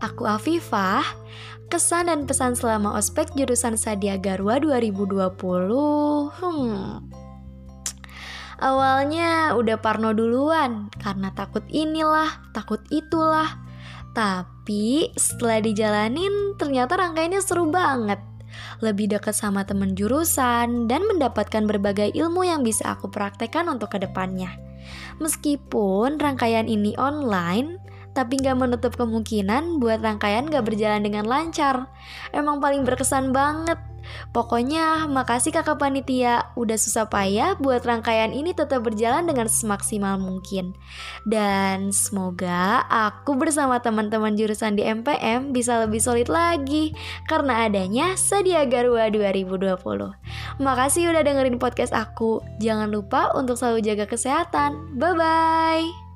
aku Afifah. Kesan dan pesan selama ospek jurusan Sadia Garwa 2020. Hmm. Awalnya udah parno duluan karena takut inilah, takut itulah. Tapi setelah dijalanin ternyata rangkaiannya seru banget. Lebih dekat sama temen jurusan dan mendapatkan berbagai ilmu yang bisa aku praktekkan untuk ke depannya. Meskipun rangkaian ini online, tapi nggak menutup kemungkinan buat rangkaian gak berjalan dengan lancar. Emang paling berkesan banget. Pokoknya makasih kakak panitia udah susah payah buat rangkaian ini tetap berjalan dengan semaksimal mungkin. Dan semoga aku bersama teman-teman jurusan di MPM bisa lebih solid lagi karena adanya Sadia Garwa 2020. Makasih udah dengerin podcast aku. Jangan lupa untuk selalu jaga kesehatan. Bye bye.